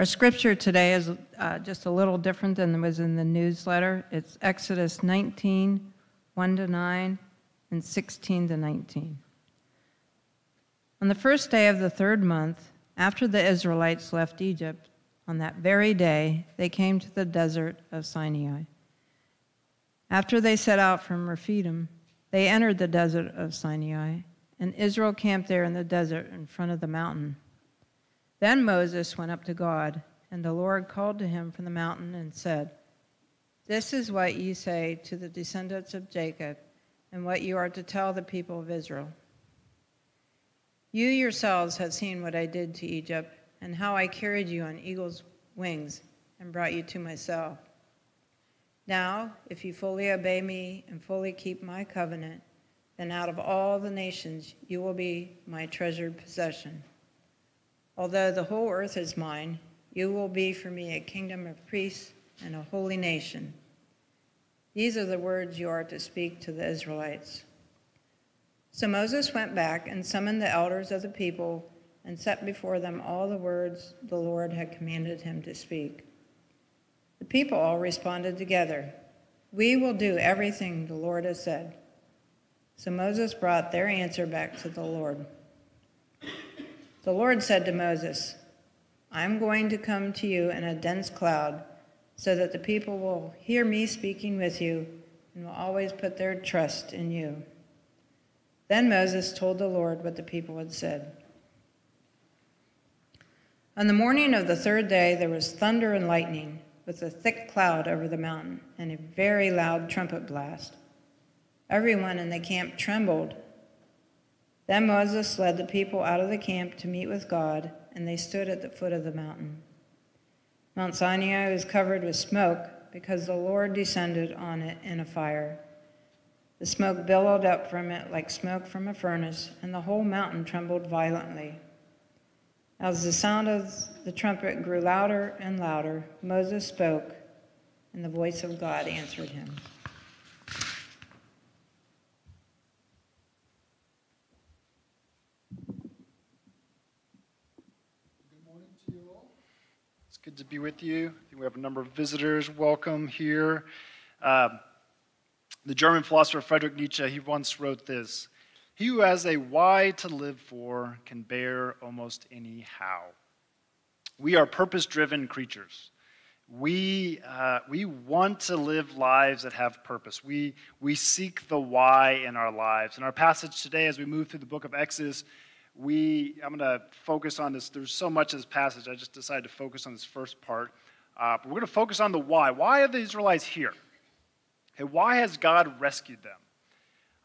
Our scripture today is uh, just a little different than was in the newsletter. It's Exodus 19, 1 to 9, and 16 to 19. On the first day of the third month, after the Israelites left Egypt, on that very day, they came to the desert of Sinai. After they set out from Rephidim, they entered the desert of Sinai, and Israel camped there in the desert in front of the mountain. Then Moses went up to God, and the Lord called to him from the mountain and said, This is what you say to the descendants of Jacob, and what you are to tell the people of Israel. You yourselves have seen what I did to Egypt, and how I carried you on eagle's wings and brought you to myself. Now, if you fully obey me and fully keep my covenant, then out of all the nations you will be my treasured possession. Although the whole earth is mine, you will be for me a kingdom of priests and a holy nation. These are the words you are to speak to the Israelites. So Moses went back and summoned the elders of the people and set before them all the words the Lord had commanded him to speak. The people all responded together, We will do everything the Lord has said. So Moses brought their answer back to the Lord. The Lord said to Moses, I'm going to come to you in a dense cloud, so that the people will hear me speaking with you and will always put their trust in you. Then Moses told the Lord what the people had said. On the morning of the third day, there was thunder and lightning, with a thick cloud over the mountain, and a very loud trumpet blast. Everyone in the camp trembled then Moses led the people out of the camp to meet with God, and they stood at the foot of the mountain. Mount Sinai was covered with smoke because the Lord descended on it in a fire. The smoke billowed up from it like smoke from a furnace, and the whole mountain trembled violently. As the sound of the trumpet grew louder and louder, Moses spoke, and the voice of God answered him. Good to be with you. I think we have a number of visitors. Welcome here. Um, the German philosopher Friedrich Nietzsche, he once wrote this He who has a why to live for can bear almost any how. We are purpose driven creatures. We, uh, we want to live lives that have purpose. We, we seek the why in our lives. In our passage today, as we move through the book of Exodus, we, I'm going to focus on this. There's so much of this passage. I just decided to focus on this first part. Uh, but we're going to focus on the why. Why are the Israelites here? Okay, why has God rescued them?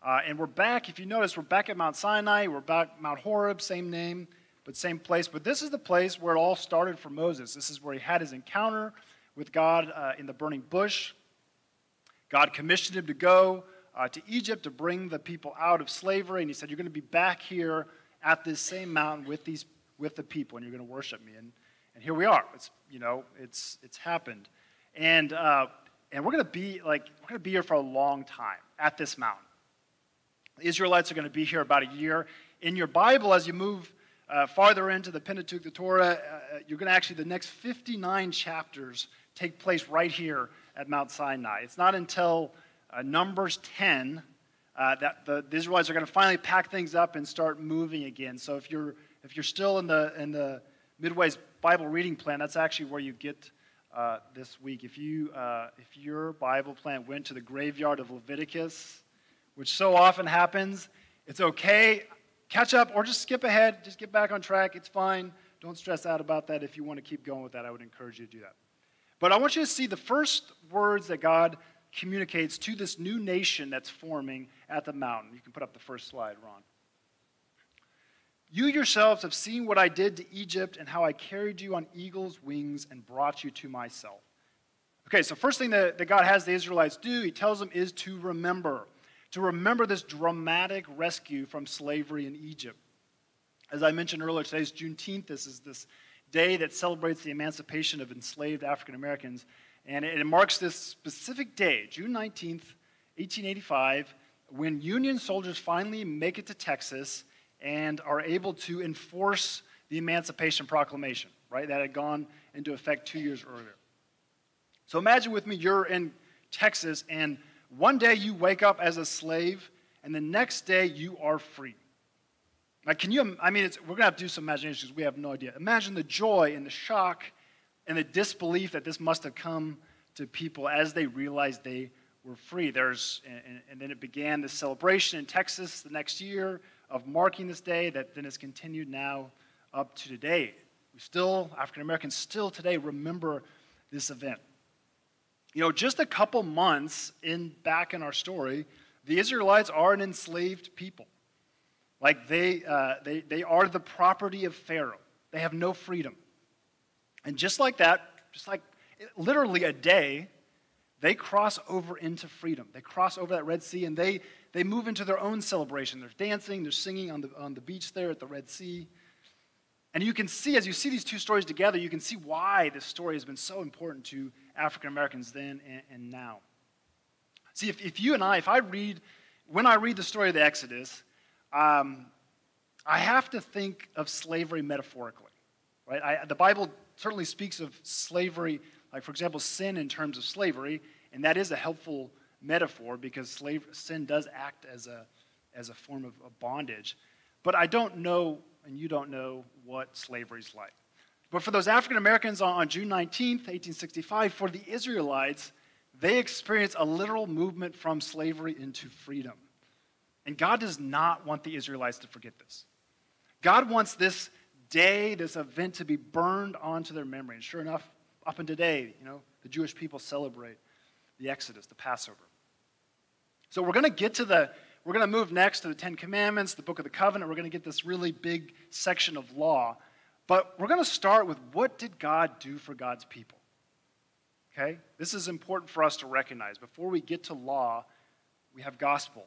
Uh, and we're back, if you notice, we're back at Mount Sinai. We're back Mount Horeb, same name, but same place. But this is the place where it all started for Moses. This is where he had his encounter with God uh, in the burning bush. God commissioned him to go uh, to Egypt to bring the people out of slavery. And he said, You're going to be back here at this same mountain with these with the people, and you're going to worship me. And, and here we are. It's you know it's it's happened, and uh, and we're going to be like we're going to be here for a long time at this mountain. The Israelites are going to be here about a year. In your Bible, as you move uh, farther into the Pentateuch, the Torah, uh, you're going to actually the next 59 chapters take place right here at Mount Sinai. It's not until uh, Numbers 10 uh, that the, the, Israelites are going to finally pack things up and start moving again. So if you're if you're still in the in the Midway's Bible reading plan, that's actually where you get uh, this week. If you uh, if your Bible plan went to the graveyard of Leviticus, which so often happens, it's okay. Catch up or just skip ahead. Just get back on track. It's fine. Don't stress out about that. If you want to keep going with that, I would encourage you to do that. But I want you to see the first words that God communicates to this new nation that's forming at the mountain. You can put up the first slide, Ron. You yourselves have seen what I did to Egypt and how I carried you on eagle's wings and brought you to myself. Okay, so first thing that, that God has the Israelites do, he tells them, is to remember. To remember this dramatic rescue from slavery in Egypt. As I mentioned earlier, today's Juneteenth. This is this day that celebrates the emancipation of enslaved African Americans. And it marks this specific day, June 19th, 1885, when Union soldiers finally make it to Texas and are able to enforce the Emancipation Proclamation, right? That had gone into effect two years earlier. So imagine with me, you're in Texas, and one day you wake up as a slave, and the next day you are free. Like, can you, I mean, we're going to have to do some imagination because we have no idea. Imagine the joy and the shock and the disbelief that this must have come to people as they realized they were free. There's, and, and then it began this celebration in Texas the next year of marking this day that then has continued now up to today. We still, African Americans still today remember this event. You know, just a couple months in back in our story, the Israelites are an enslaved people. Like they, uh, they, they are the property of Pharaoh. They have no freedom. And just like that, just like literally a day, they cross over into freedom. They cross over that Red Sea and they, they move into their own celebration. They're dancing, they're singing on the, on the beach there at the Red Sea. And you can see, as you see these two stories together, you can see why this story has been so important to African Americans then and, and, now. See, if, if you and I, if I read, when I read the story of the Exodus, um, I have to think of slavery metaphorically, right? I, the Bible certainly speaks of slavery, like, for example, sin in terms of slavery, and that is a helpful metaphor because slave, sin does act as a, as a form of, bondage. But I don't know, and you don't know, what slavery's like. But for those African Americans on, on June 19th, 1865, for the Israelites, they experienced a literal movement from slavery into freedom. And God does not want the Israelites to forget this. God wants this day, this event to be burned onto their memory. And sure enough, up until today, you know, the Jewish people celebrate the Exodus, the Passover. So we're going to get to the, we're going to move next to the Ten Commandments, the Book of the Covenant. We're going to get this really big section of law. But we're going to start with what did God do for God's people? Okay? This is important for us to recognize. Before we get to law, we have gospel.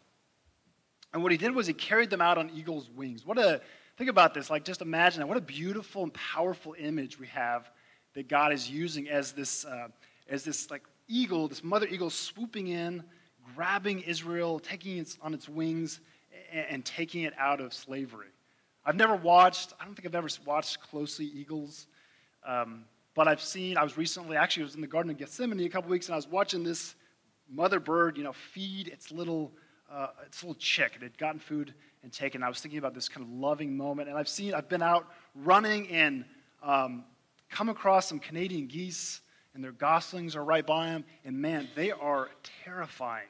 And what he did was he carried them out on eagle's wings. What a, think about this, like just imagine that. What a beautiful and powerful image we have that God is using as this, uh, as this like eagle, this mother eagle swooping in, grabbing Israel, taking it on its wings, and, and taking it out of slavery. I've never watched, I don't think I've ever watched closely eagles, um, but I've seen, I was recently, actually, I was in the Garden of Gethsemane a couple weeks, and I was watching this mother bird, you know, feed its little, uh, its little chick. It had gotten food and taken. I was thinking about this kind of loving moment, and I've seen, I've been out running and um, come across some Canadian geese and their goslings are right by them, and man, they are terrifying.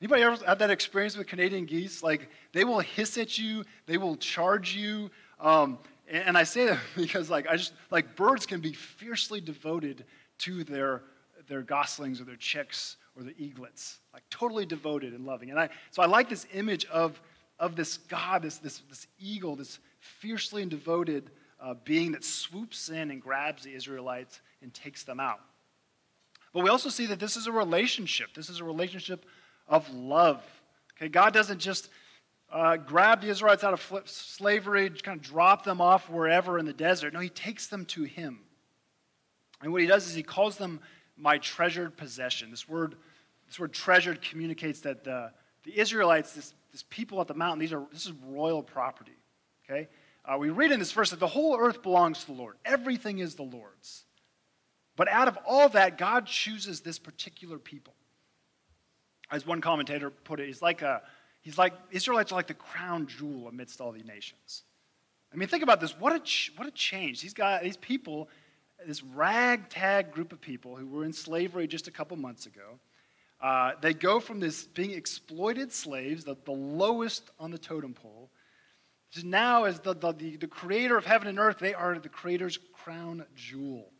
Anybody ever had that experience with Canadian geese? Like, they will hiss at you, they will charge you. Um, and, and I say that because, like, I just, like, birds can be fiercely devoted to their, their goslings or their chicks or their eaglets, like, totally devoted and loving. And I, so I like this image of, of this God, this, this, this eagle, this fiercely and devoted uh, being that swoops in and grabs the Israelites and takes them out. But we also see that this is a relationship. This is a relationship of love. Okay, God doesn't just uh, grab the Israelites out of slavery, kind of drop them off wherever in the desert. No, He takes them to Him. And what He does is He calls them my treasured possession. This word, this word treasured communicates that the, the Israelites, this, this people at the mountain, these are, this is royal property. Okay? Uh, we read in this verse that the whole earth belongs to the Lord, everything is the Lord's. But out of all that, God chooses this particular people. As one commentator put it, he's like a, he's like, Israelites are like the crown jewel amidst all the nations. I mean, think about this. What a, what a change. These guys, these people, this ragtag group of people who were in slavery just a couple months ago, uh, they go from this being exploited slaves, the, the lowest on the totem pole, to now as the, the, the, the creator of heaven and earth, they are the creator's crown jewel.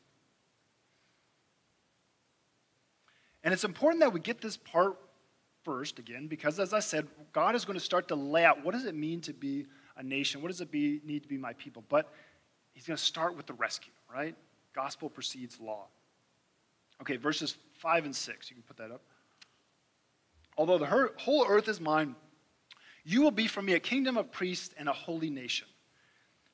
And it's important that we get this part first again, because as I said, God is going to start to lay out what does it mean to be a nation? What does it be, need to be my people? But he's going to start with the rescue, right? Gospel precedes law. Okay, verses 5 and 6. You can put that up. Although the whole earth is mine, you will be for me a kingdom of priests and a holy nation.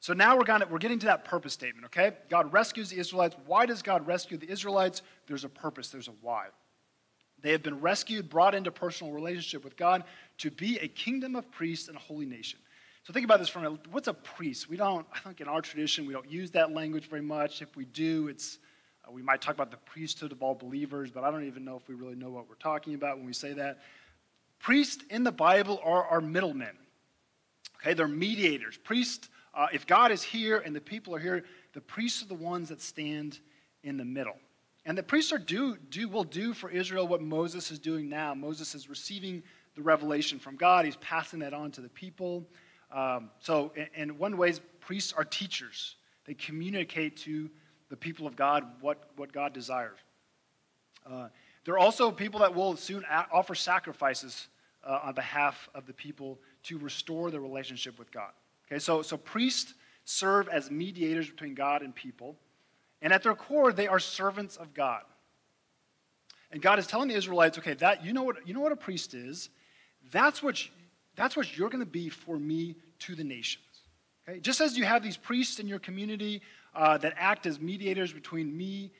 So now we're, gonna, we're getting to that purpose statement, okay? God rescues the Israelites. Why does God rescue the Israelites? There's a purpose, there's a why. They have been rescued, brought into personal relationship with God to be a kingdom of priests and a holy nation. So think about this for a, minute. what's a priest? We don't, I think in our tradition, we don't use that language very much. If we do, it's, we might talk about the priesthood of all believers, but I don't even know if we really know what we're talking about when we say that. Priests in the Bible are our middlemen. Okay, they're mediators. Priests, uh, if God is here and the people are here, the priests are the ones that stand in the middle. And the priests are do, do, will do for Israel what Moses is doing now. Moses is receiving the revelation from God, he's passing that on to the people. Um, so, in, in one way, priests are teachers. They communicate to the people of God what, what God desires. Uh, they're also people that will soon offer sacrifices uh, on behalf of the people to restore the relationship with God. Okay, so, so priests serve as mediators between God and people, and at their core, they are servants of God. And God is telling the Israelites, okay, that you know what you know what a priest is. That's what that's what you're going to be for me to the nations. Okay, just as you have these priests in your community uh, that act as mediators between me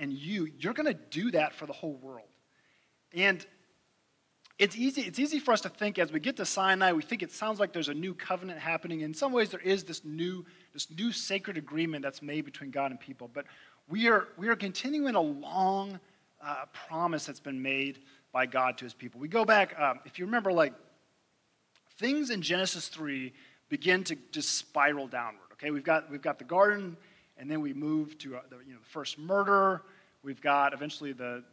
and you, you're going to do that for the whole world. And it's easy, it's easy for us to think as we get to Sinai, we think it sounds like there's a new covenant happening. In some ways, there is this new, this new sacred agreement that's made between God and people. But we are, we are continuing a long uh, promise that's been made by God to his people. We go back, um, if you remember, like things in Genesis 3 begin to just spiral downward. Okay, we've got, we've got the garden, and then we move to uh, the, you know, the first murder. We've got eventually the,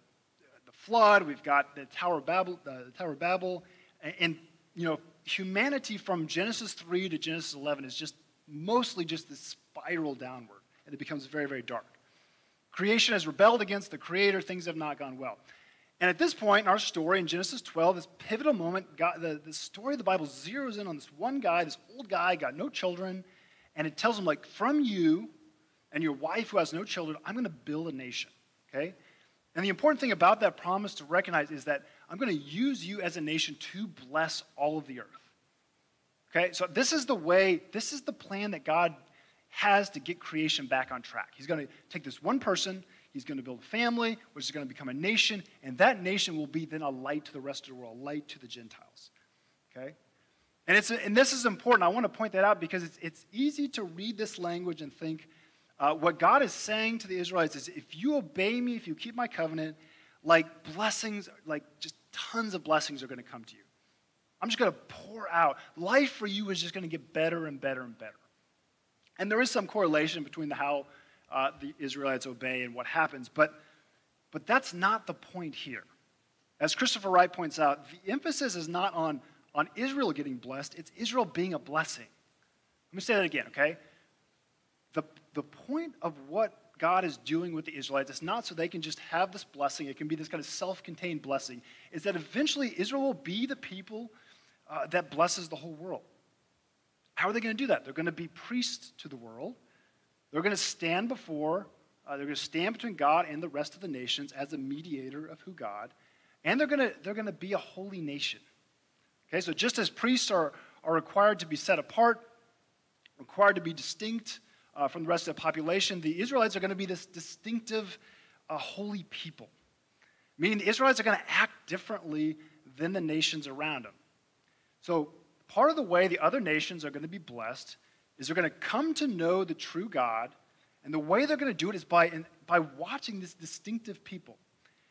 the flood, we've got the Tower of Babel, the Tower of Babel, and, and, you know, humanity from Genesis 3 to Genesis 11 is just mostly just this spiral downward, and it becomes very, very dark. Creation has rebelled against the Creator, things have not gone well. And at this point in our story, in Genesis 12, this pivotal moment, the, the story of the Bible zeroes in on this one guy, this old guy, got no children, and it tells him, like, from you and your wife who has no children, I'm going to build a nation. Okay? And the important thing about that promise to recognize is that I'm going to use you as a nation to bless all of the earth. Okay, so this is the way, this is the plan that God has to get creation back on track. He's going to take this one person, he's going to build a family, which is going to become a nation, and that nation will be then a light to the rest of the world, a light to the Gentiles. Okay? And, it's, and this is important. I want to point that out because it's, it's easy to read this language and think, uh, what God is saying to the Israelites is if you obey me, if you keep my covenant, like blessings, like just tons of blessings are going to come to you. I'm just going to pour out. Life for you is just going to get better and better and better. And there is some correlation between the, how uh, the Israelites obey and what happens, but, but that's not the point here. As Christopher Wright points out, the emphasis is not on, on Israel getting blessed, it's Israel being a blessing. Let me say that again, okay? The, point of what God is doing with the Israelites is not so they can just have this blessing, it can be this kind of self contained blessing, is that eventually Israel will be the people uh, that blesses the whole world. How are they going to do that? They're going to be priests to the world. They're going to stand before, uh, they're going to stand between God and the rest of the nations as a mediator of who God, and they're going to, they're going to be a holy nation. Okay, so just as priests are, are required to be set apart, required to be distinct, uh, from the rest of the population, the Israelites are going to be this distinctive, uh, holy people. Meaning the Israelites are going to act differently than the nations around them. So, part of the way the other nations are going to be blessed is they're going to come to know the true God, and the way they're going to do it is by, by watching this distinctive people.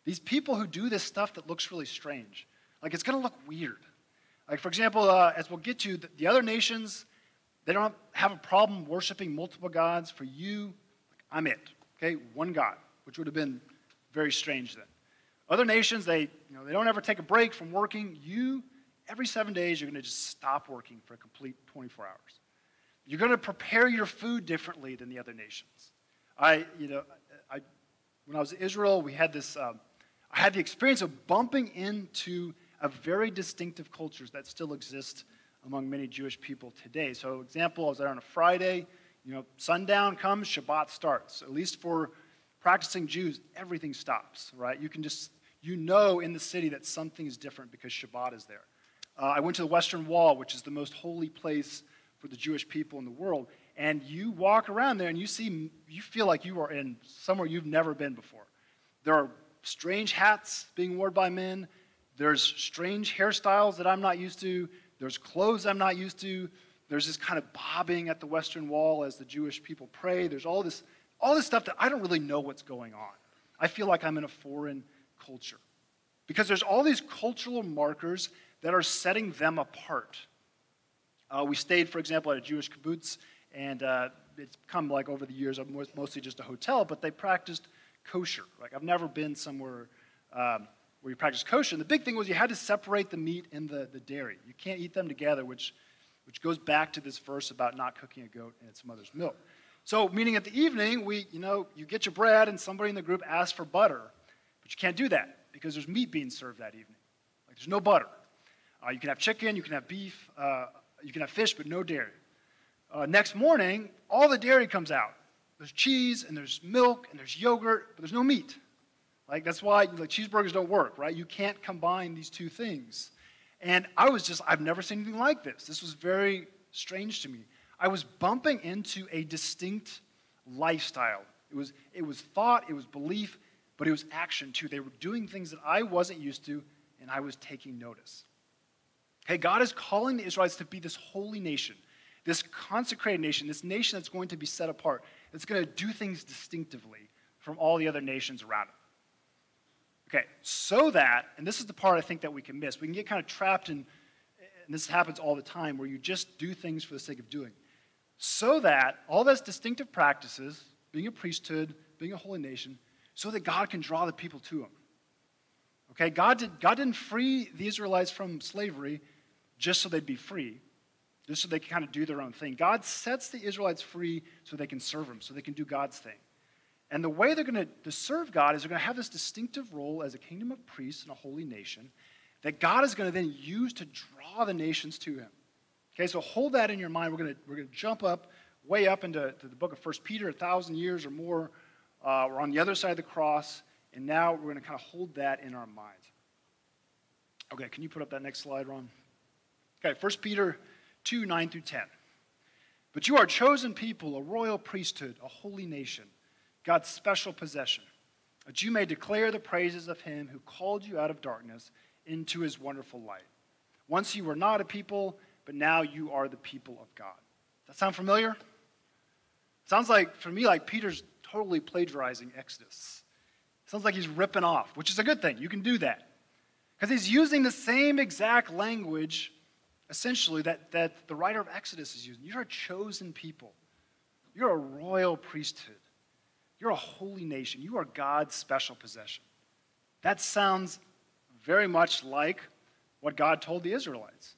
These people who do this stuff that looks really strange. Like, it's going to look weird. Like, for example, uh, as we'll get to, the, the other nations, they don't have a problem worshiping multiple gods. For you, I'm it. Okay, one God, which would have been very strange then. Other nations, they, you know, they don't ever take a break from working. You, every seven days, you're going to just stop working for a complete 24 hours. You're going to prepare your food differently than the other nations. I, you know, I, when I was in Israel, we had this, um, I had the experience of bumping into a very distinctive cultures that still exist among many Jewish people today. So, example, I was there on a Friday. You know, sundown comes, Shabbat starts. At least for practicing Jews, everything stops, right? You can just, you know in the city that something is different because Shabbat is there. Uh, I went to the Western Wall, which is the most holy place for the Jewish people in the world. And you walk around there and you see, you feel like you are in somewhere you've never been before. There are strange hats being worn by men. There's strange hairstyles that I'm not used to. There's clothes I'm not used to. There's this kind of bobbing at the Western Wall as the Jewish people pray. There's all this, all this stuff that I don't really know what's going on. I feel like I'm in a foreign culture. Because there's all these cultural markers that are setting them apart. Uh, we stayed, for example, at a Jewish kibbutz, and uh, it's come like over the years, mostly just a hotel, but they practiced kosher. Like I've never been somewhere um, where you practice kosher. And the big thing was you had to separate the meat and the, the dairy. You can't eat them together, which, which goes back to this verse about not cooking a goat in its mother's milk. So, meaning at the evening, we, you know, you get your bread and somebody in the group asks for butter, but you can't do that because there's meat being served that evening. Like there's no butter. Uh, you can have chicken, you can have beef, uh, you can have fish, but no dairy. Uh, next morning, all the dairy comes out. There's cheese and there's milk and there's yogurt, but there's no meat. Like that's why like cheeseburgers don't work, right? You can't combine these two things. And I was just I've never seen anything like this. This was very strange to me. I was bumping into a distinct lifestyle. It was it was thought, it was belief, but it was action too. They were doing things that I wasn't used to and I was taking notice. Okay, God is calling the Israelites to be this holy nation, this consecrated nation, this nation that's going to be set apart, that's going to do things distinctively from all the other nations around it. Okay, so that, and this is the part I think that we can miss, we can get kind of trapped in, and this happens all the time, where you just do things for the sake of doing. So that all those distinctive practices, being a priesthood, being a holy nation, so that God can draw the people to Him. Okay, God, did, God didn't free the Israelites from slavery just so they'd be free, just so they could kind of do their own thing. God sets the Israelites free so they can serve Him, so they can do God's thing. And the way they're going to serve God is they're going to have this distinctive role as a kingdom of priests and a holy nation that God is going to then use to draw the nations to him. Okay, so hold that in your mind. We're going to, we're going to jump up, way up into the book of First Peter, a thousand years or more. Uh, we're on the other side of the cross, and now we're going to kind of hold that in our minds. Okay, can you put up that next slide, Ron? Okay, First Peter 2 9 through 10. But you are chosen people, a royal priesthood, a holy nation God's special possession, that you may declare the praises of him who called you out of darkness into his wonderful light. Once you were not a people, but now you are the people of God. Does that sound familiar? Sounds like, for me, like Peter's totally plagiarizing Exodus. Sounds like he's ripping off, which is a good thing. You can do that. Because he's using the same exact language, essentially, that, that the writer of Exodus is using. You're a chosen people, you're a royal priesthood. You're a holy nation. You are God's special possession. That sounds very much like what God told the Israelites.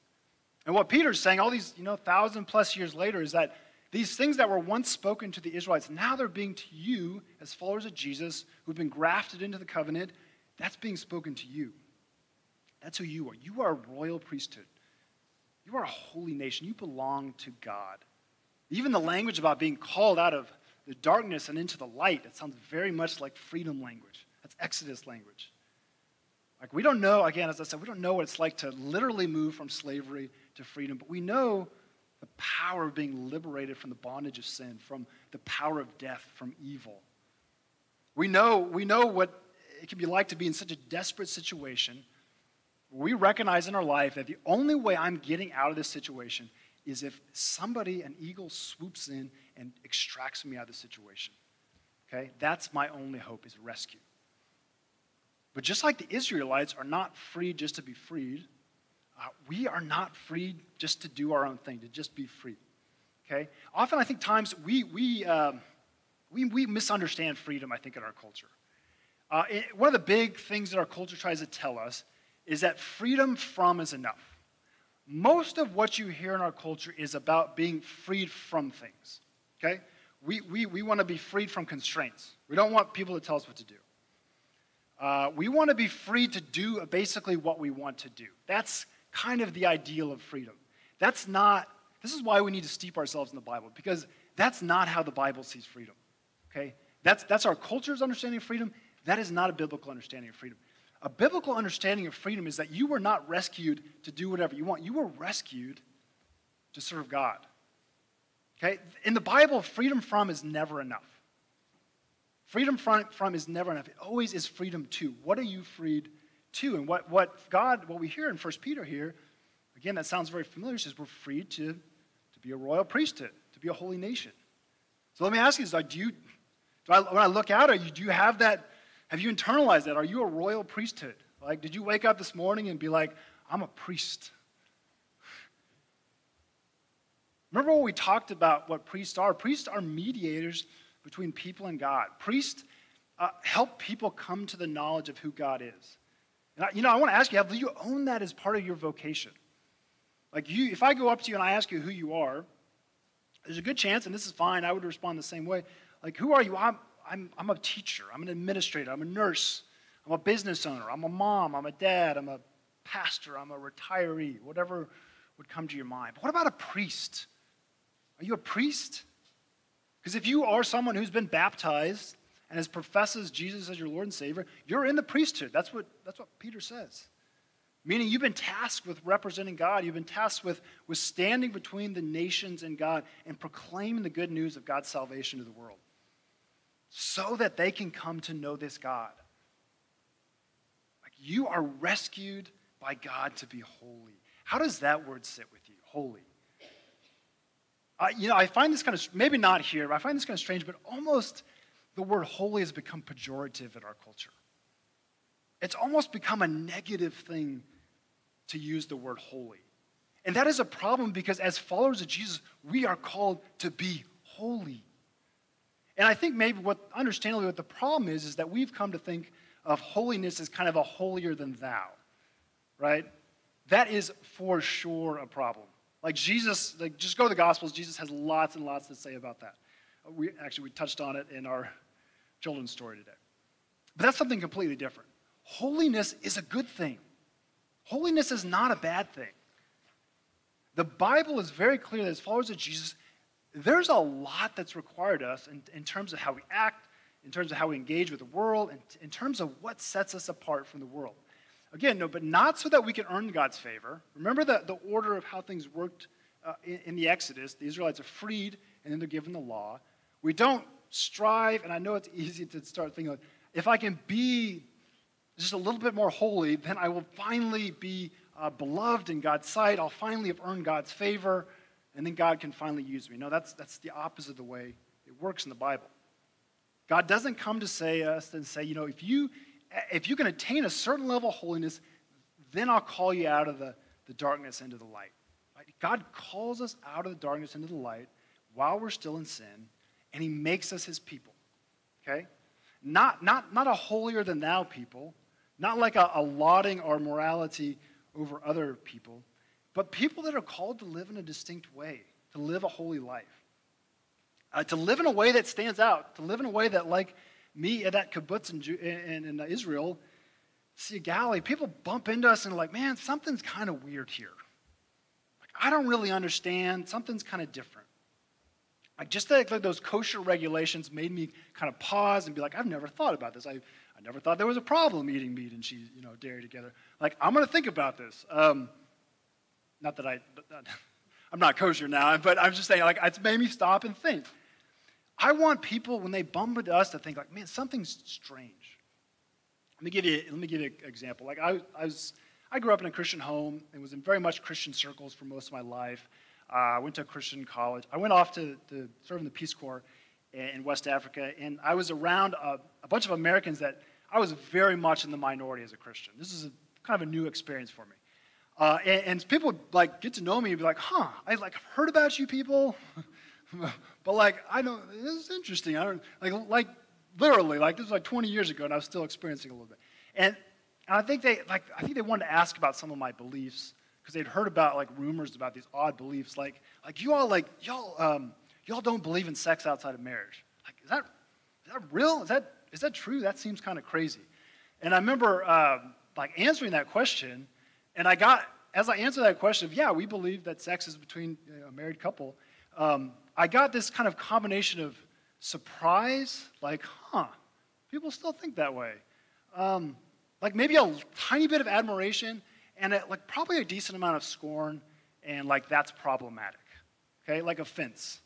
And what Peter's saying all these, you know, thousand plus years later is that these things that were once spoken to the Israelites, now they're being to you as followers of Jesus who've been grafted into the covenant. That's being spoken to you. That's who you are. You are a royal priesthood. You are a holy nation. You belong to God. Even the language about being called out of the darkness and into the light. It sounds very much like freedom language. That's Exodus language. Like, we don't know, again, as I said, we don't know what it's like to literally move from slavery to freedom, but we know the power of being liberated from the bondage of sin, from the power of death, from evil. We know, we know what it can be like to be in such a desperate situation. We recognize in our life that the only way I'm getting out of this situation is if somebody, an eagle, swoops in and extracts me out of the situation. Okay? That's my only hope is rescue. But just like the Israelites are not free just to be freed, uh, we are not free just to do our own thing, to just be free. Okay? Often I think times we, we, um, we, we misunderstand freedom, I think, in our culture. Uh, it, one of the big things that our culture tries to tell us is that freedom from is enough most of what you hear in our culture is about being freed from things. Okay? We, we, we want to be freed from constraints. We don't want people to tell us what to do. Uh, we want to be free to do basically what we want to do. That's kind of the ideal of freedom. That's not, this is why we need to steep ourselves in the Bible, because that's not how the Bible sees freedom. Okay? That's, that's our culture's understanding of freedom. That is not a biblical understanding of freedom. A biblical understanding of freedom is that you were not rescued to do whatever you want. You were rescued to serve God. Okay? In the Bible, freedom from is never enough. Freedom from, from is never enough. It always is freedom to. What are you freed to? And what, what God, what we hear in 1 Peter here, again, that sounds very familiar, says we're freed to, to be a royal priesthood, to be a holy nation. So let me ask you this, do you, do I, when I look out at you, do you have that, have you internalized that? Are you a royal priesthood? Like, did you wake up this morning and be like, I'm a priest? Remember what we talked about what priests are? Priests are mediators between people and God. Priests uh, help people come to the knowledge of who God is. And I, you know, I want to ask you, have you owned that as part of your vocation? Like you, if I go up to you and I ask you who you are, there's a good chance, and this is fine, I would respond the same way. Like, who are you? I'm, I'm, I'm a teacher, I'm an administrator, I'm a nurse, I'm a business owner, I'm a mom, I'm a dad, I'm a pastor, I'm a retiree, whatever would come to your mind. But what about a priest? Are you a priest? Because if you are someone who's been baptized and has professes Jesus as your Lord and Savior, you're in the priesthood. That's what, that's what Peter says. Meaning you've been tasked with representing God. You've been tasked with, with standing between the nations and God and proclaiming the good news of God's salvation to the world so that they can come to know this God. Like you are rescued by God to be holy. How does that word sit with you? Holy. Uh, you know, I find this kind of, maybe not here, but I find this kind of strange, but almost the word holy has become pejorative in our culture. It's almost become a negative thing to use the word holy. And that is a problem because as followers of Jesus, we are called to be holy. And I think maybe what, understandably, what the problem is, is that we've come to think of holiness as kind of a holier than thou, right? That is for sure a problem. Like Jesus, like just go to the Gospels, Jesus has lots and lots to say about that. We actually we touched on it in our children's story today. But that's something completely different. Holiness is a good thing. Holiness is not a bad thing. The Bible is very clear that as followers of Jesus, there's a lot that's required of us in, in terms of how we act, in terms of how we engage with the world, and in terms of what sets us apart from the world. Again, no, but not so that we can earn God's favor. Remember the, the order of how things worked uh, in, in the Exodus. The Israelites are freed, and then they're given the law. We don't strive, and I know it's easy to start thinking, like, if I can be just a little bit more holy, then I will finally be uh, beloved in God's sight. I'll finally have earned God's favor, and then God can finally use me. No, that's, that's the opposite of the way it works in the Bible. God doesn't come to say us and say, you know, if you if you can attain a certain level of holiness, then I'll call you out of the, the darkness into the light. Right? God calls us out of the darkness into the light while we're still in sin, and he makes us his people. Okay? Not, not, not a holier than thou people, not like a, a lauding our morality over other people, but people that are called to live in a distinct way, to live a holy life. Uh, to live in a way that stands out, to live in a way that, like me at that kibbutz in, in, in Israel, Sea Galilee, people bump into us and are like, man, something's kind of weird here. Like, I don't really understand. Something's kind of different. Like, just like, like those kosher regulations made me kind of pause and be like, I've never thought about this. I, I never thought there was a problem eating meat and cheese, you know, dairy together. Like, I'm going to think about this. Um, not that I, I'm not kosher now, but I'm just saying, like, it's made me stop and think. I want people, when they bump into us, to think, like, man, something's strange. Let me give you, let me give you an example. Like, I, I, was, I grew up in a Christian home and was in very much Christian circles for most of my life. Uh, I went to a Christian college. I went off to, to serve in the Peace Corps in West Africa, and I was around a, a bunch of Americans that I was very much in the minority as a Christian. This is a, kind of a new experience for me. Uh, and, and, people would, like get to know me and be like, "Huh, I like heard about you people, but like I don't. This is interesting. I don't like like literally like this was like 20 years ago, and I was still experiencing a little bit. And, I think they like I think they wanted to ask about some of my beliefs because they'd heard about like rumors about these odd beliefs, like like you all like y'all um, y'all don't believe in sex outside of marriage. Like is that is that real? Is that is that true? That seems kind of crazy. And I remember uh, like answering that question, and I got, as I answered that question of, yeah, we believe that sex is between know, a married couple, um, I got this kind of combination of surprise, like, huh, people still think that way. Um, like maybe a tiny bit of admiration, and a, like probably a decent amount of scorn, and like that's problematic. Okay, like offense.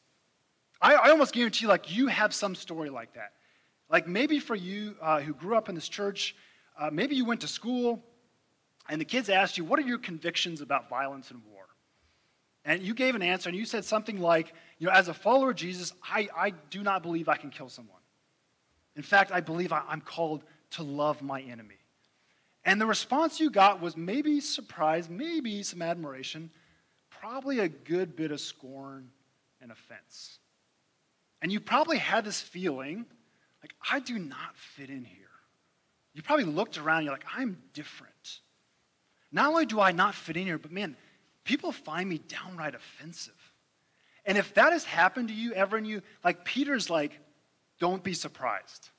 I, I almost guarantee like you have some story like that. Like maybe for you uh, who grew up in this church, uh, maybe you went to school and the kids asked you, What are your convictions about violence and war? And you gave an answer, and you said something like, you know, as a follower of Jesus, I, I do not believe I can kill someone. In fact, I believe I, I'm called to love my enemy. And the response you got was maybe surprise, maybe some admiration, probably a good bit of scorn and offense. And you probably had this feeling like, I do not fit in here. You probably looked around you're like, I'm different. Not only do I not fit in here, but man, people find me downright offensive. And if that has happened to you ever, and you, like Peter's like, don't be surprised.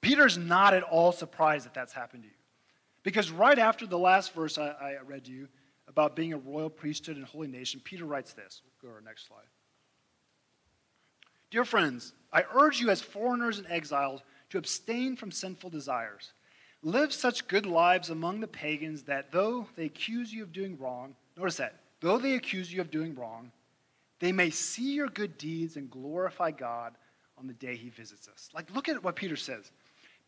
Peter's not at all surprised that that's happened to you. Because right after the last verse I, I read to you about being a royal priesthood and holy nation, Peter writes this. We'll go to our next slide. Dear friends, I urge you as foreigners and exiles to abstain from sinful desires. Live such good lives among the pagans that though they accuse you of doing wrong, notice that, though they accuse you of doing wrong, they may see your good deeds and glorify God on the day he visits us. Like, look at what Peter says.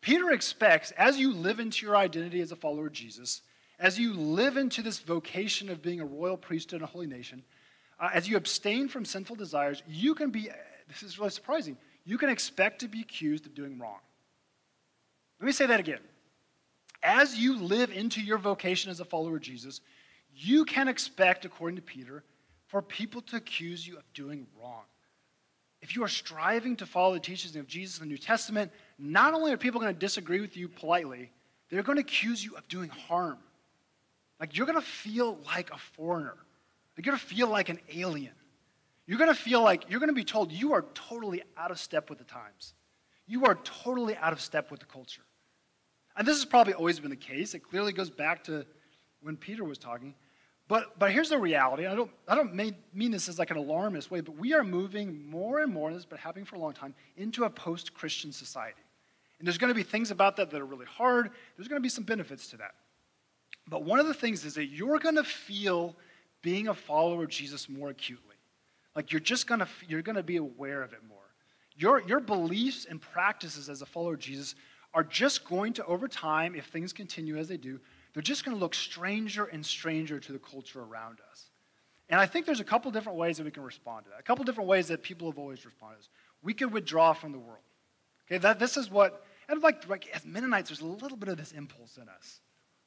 Peter expects, as you live into your identity as a follower of Jesus, as you live into this vocation of being a royal priesthood and a holy nation, uh, as you abstain from sinful desires, you can be, this is really surprising, you can expect to be accused of doing wrong. Let me say that again. As you live into your vocation as a follower of Jesus, you can expect, according to Peter, for people to accuse you of doing wrong. If you are striving to follow the teachings of Jesus in the New Testament, not only are people going to disagree with you politely, they're going to accuse you of doing harm. Like you're going to feel like a foreigner. You're going to feel like an alien. You're going to feel like you're going to be told you are totally out of step with the times. You are totally out of step with the culture. And this has probably always been the case. It clearly goes back to when Peter was talking. But, but here's the reality. I don't, I don't mean, mean this as like an alarmist way, but we are moving more and more, this has been happening for a long time, into a post Christian society. And there's going to be things about that that are really hard. There's going to be some benefits to that. But one of the things is that you're going to feel being a follower of Jesus more acutely. Like you're just going to you're going to be aware of it more. Your your beliefs and practices as a follower of Jesus are just going to over time if things continue as they do, they're just going to look stranger and stranger to the culture around us. And I think there's a couple different ways that we can respond to that. A couple different ways that people have always responded. We could withdraw from the world. Okay, that this is what and like, like as Mennonites, there's a little bit of this impulse in us.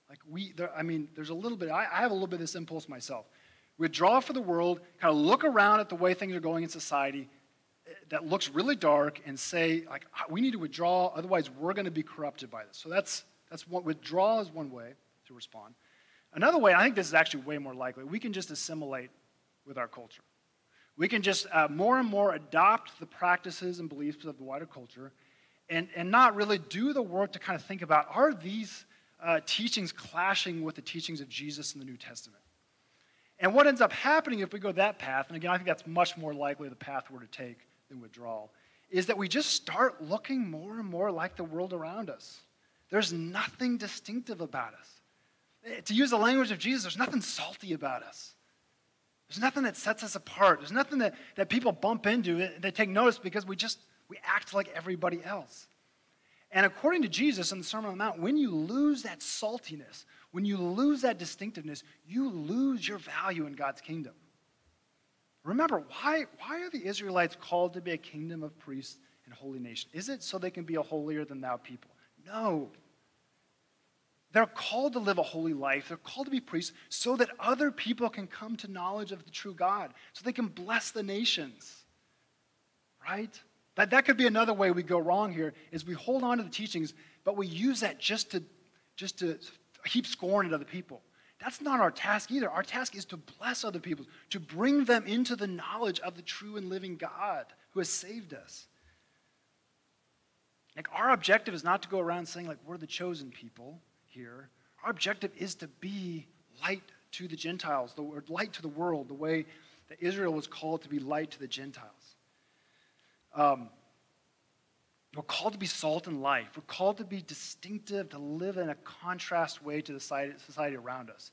Like we, there, I mean, there's a little bit. I, I have a little bit of this impulse myself. Withdraw for the world, kind of look around at the way things are going in society eh, that looks really dark, and say like, we need to withdraw. Otherwise, we're going to be corrupted by this. So that's that's what withdraw is one way to respond. Another way, I think this is actually way more likely. We can just assimilate with our culture. We can just uh, more and more adopt the practices and beliefs of the wider culture and, and not really do the work to kind of think about are these uh, teachings clashing with the teachings of Jesus in the New Testament? And what ends up happening if we go that path, and again, I think that's much more likely the path we're to take than withdrawal, is that we just start looking more and more like the world around us. There's nothing distinctive about us. Eh, to use the language of Jesus, there's nothing salty about us. There's nothing that sets us apart. There's nothing that, that people bump into that they take notice because we just we act like everybody else. And according to Jesus in the Sermon on the Mount, when you lose that saltiness, when you lose that distinctiveness, you lose your value in God's kingdom. Remember, why, why are the Israelites called to be a kingdom of priests and holy nation? Is it so they can be a holier than thou people? No. They're called to live a holy life. They're called to be priests so that other people can come to knowledge of the true God, so they can bless the nations. Right? That, that could be another way we go wrong here is we hold on to the teachings, but we use that just to, just to heap scorn at other people. That's not our task either. Our task is to bless other people, to bring them into the knowledge of the true and living God who has saved us. Like our objective is not to go around saying like we're the chosen people here. Our objective is to be light to the Gentiles, the word light to the world, the way that Israel was called to be light to the Gentiles. Um, we're called to be salt and life. We're called to be distinctive, to live in a contrast way to the society around us.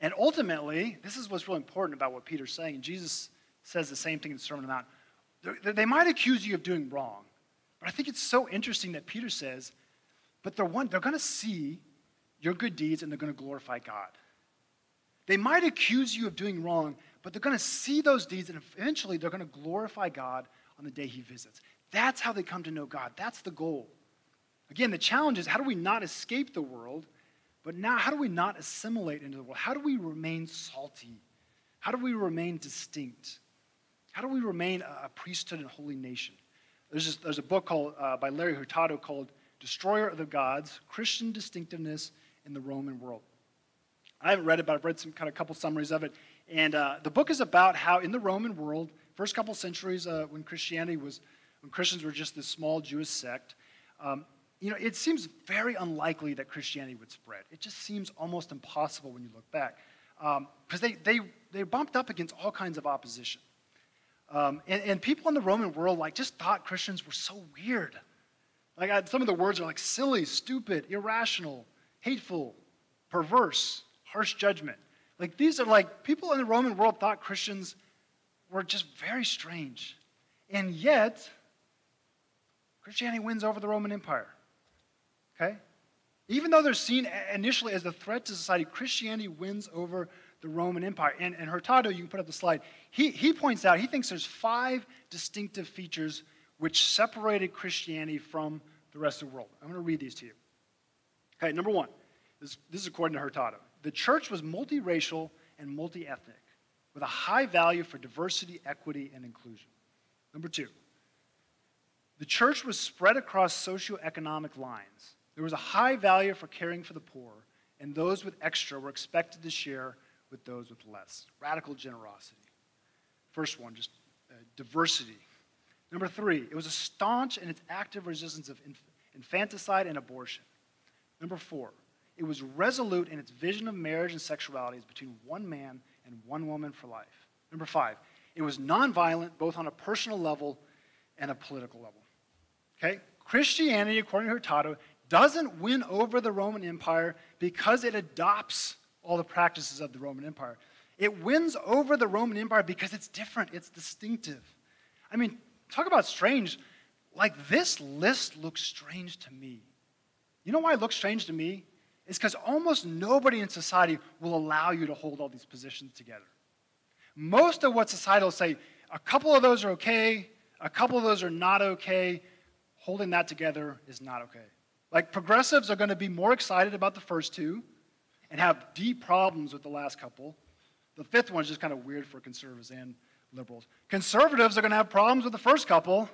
And ultimately, this is what's really important about what Peter's saying. And Jesus says the same thing in the Sermon on the Mount. They're, they might accuse you of doing wrong, but I think it's so interesting that Peter says, but they're, they're going to see your good deeds and they're going to glorify God. They might accuse you of doing wrong, but they're going to see those deeds, and eventually they're going to glorify God on the day he visits. That's how they come to know God. That's the goal. Again, the challenge is how do we not escape the world, but now how do we not assimilate into the world? How do we remain salty? How do we remain distinct? How do we remain a priesthood and holy nation? There's, just, there's a book called, uh, by Larry Hurtado called Destroyer of the Gods Christian Distinctiveness in the Roman World. I haven't read it, but I've read some kind of couple summaries of it. And uh, the book is about how in the Roman world, first couple centuries uh, when Christianity was, when Christians were just this small Jewish sect, um, you know, it seems very unlikely that Christianity would spread. It just seems almost impossible when you look back. Because um, they, they, they bumped up against all kinds of opposition. Um, and, and, people in the Roman world like just thought Christians were so weird. Like I, some of the words are like silly, stupid, irrational, hateful, perverse, harsh judgment. Like these are like people in the Roman world thought Christians were just very strange. And yet, Christianity wins over the Roman Empire. Okay? Even though they're seen initially as a threat to society, Christianity wins over the Roman Empire. And, and Hurtado, you can put up the slide, he, he points out, he thinks there's five distinctive features which separated Christianity from the rest of the world. I'm going to read these to you. Okay, number one, this, this is according to Hurtado. The church was multiracial and multi ethnic, with a high value for diversity, equity, and inclusion. Number two, the church was spread across socioeconomic lines. There was a high value for caring for the poor, and those with extra were expected to share with those with less. Radical generosity. First one, just uh, diversity. Number three, it was a staunch in its active resistance of inf- infanticide and abortion. Number four, it was resolute in its vision of marriage and sexuality as between one man and one woman for life. Number five, it was nonviolent both on a personal level and a political level. Okay? Christianity, according to Hurtado, doesn't win over the Roman Empire because it adopts all the practices of the Roman Empire. It wins over the Roman Empire because it's different, it's distinctive. I mean, talk about strange. Like, this list looks strange to me. You know why it looks strange to me? It's because almost nobody in society will allow you to hold all these positions together. Most of what society will say, a couple of those are okay, a couple of those are not okay. Holding that together is not okay. Like progressives are going to be more excited about the first two and have deep problems with the last couple. The fifth one is just kind of weird for conservatives and liberals. Conservatives are going to have problems with the first couple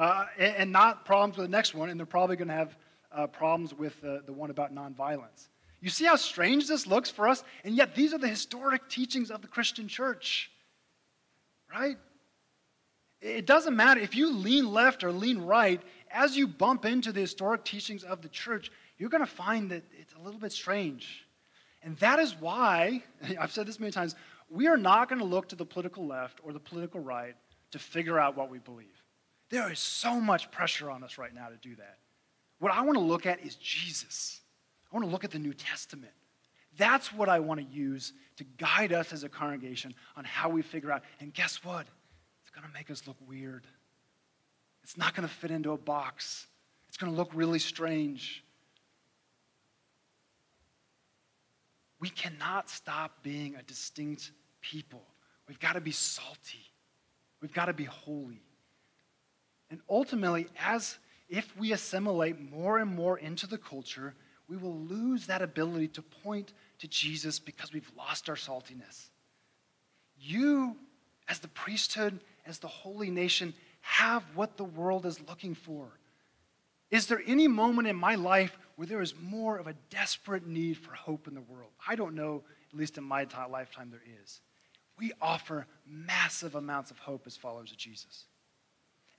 uh, and, and, not problems with the next one, and they're probably going to have uh, problems with the one about nonviolence. You see how strange this looks for us? And yet, these are the historic teachings of the Christian church, right? It doesn't matter if you lean left or lean right, as you bump into the historic teachings of the church, you're going to find that it's a little bit strange. And that is why, I've said this many times, we are not going to look to the political left or the political right to figure out what we believe. There is so much pressure on us right now to do that. What I want to look at is Jesus. I want to look at the New Testament. That's what I want to use to guide us as a congregation on how we figure out. And guess what? It's going to make us look weird. It's not going to fit into a box. It's going to look really strange. We cannot stop being a distinct people. We've got to be salty. We've got to be holy. And ultimately, as if we assimilate more and more into the culture, we will lose that ability to point to Jesus because we've lost our saltiness. You, as the priesthood, as the holy nation, have what the world is looking for. Is there any moment in my life where there is more of a desperate need for hope in the world? I don't know, at least in my lifetime, there is. We offer massive amounts of hope as followers of Jesus.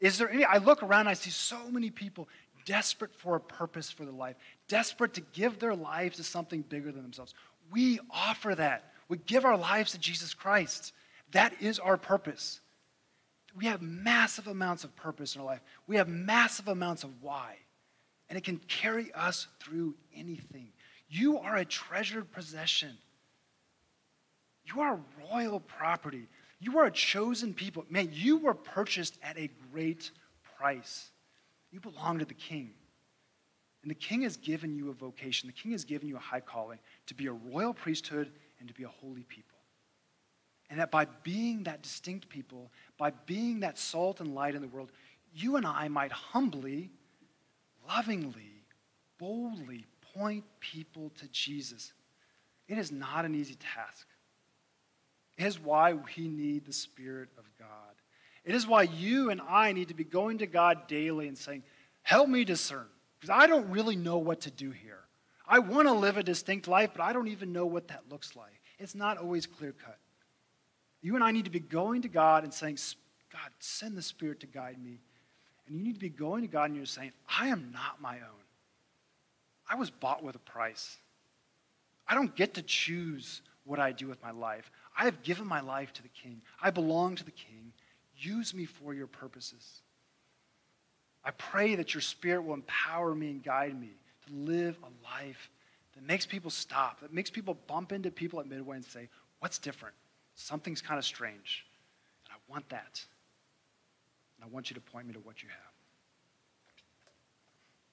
Is there any? I look around, I see so many people desperate for a purpose for their life, desperate to give their lives to something bigger than themselves. We offer that. We give our lives to Jesus Christ. That is our purpose. We have massive amounts of purpose in our life. We have massive amounts of why. And it can carry us through anything. You are a treasured possession. You are royal property. You are a chosen people. Man, you were purchased at a great price. You belong to the king. And the king has given you a vocation, the king has given you a high calling to be a royal priesthood and to be a holy people. And that by being that distinct people, by being that salt and light in the world, you and I might humbly, lovingly, boldly point people to Jesus. It is not an easy task. Is why we need the Spirit of God. It is why you and I need to be going to God daily and saying, Help me discern, because I don't really know what to do here. I want to live a distinct life, but I don't even know what that looks like. It's not always clear cut. You and I need to be going to God and saying, God, send the Spirit to guide me. And you need to be going to God and you're saying, I am not my own. I was bought with a price. I don't get to choose what I do with my life. I have given my life to the King. I belong to the King. Use me for your purposes. I pray that your Spirit will empower me and guide me to live a life that makes people stop, that makes people bump into people at Midway and say, What's different? Something's kind of strange. And I want that. And I want you to point me to what you have.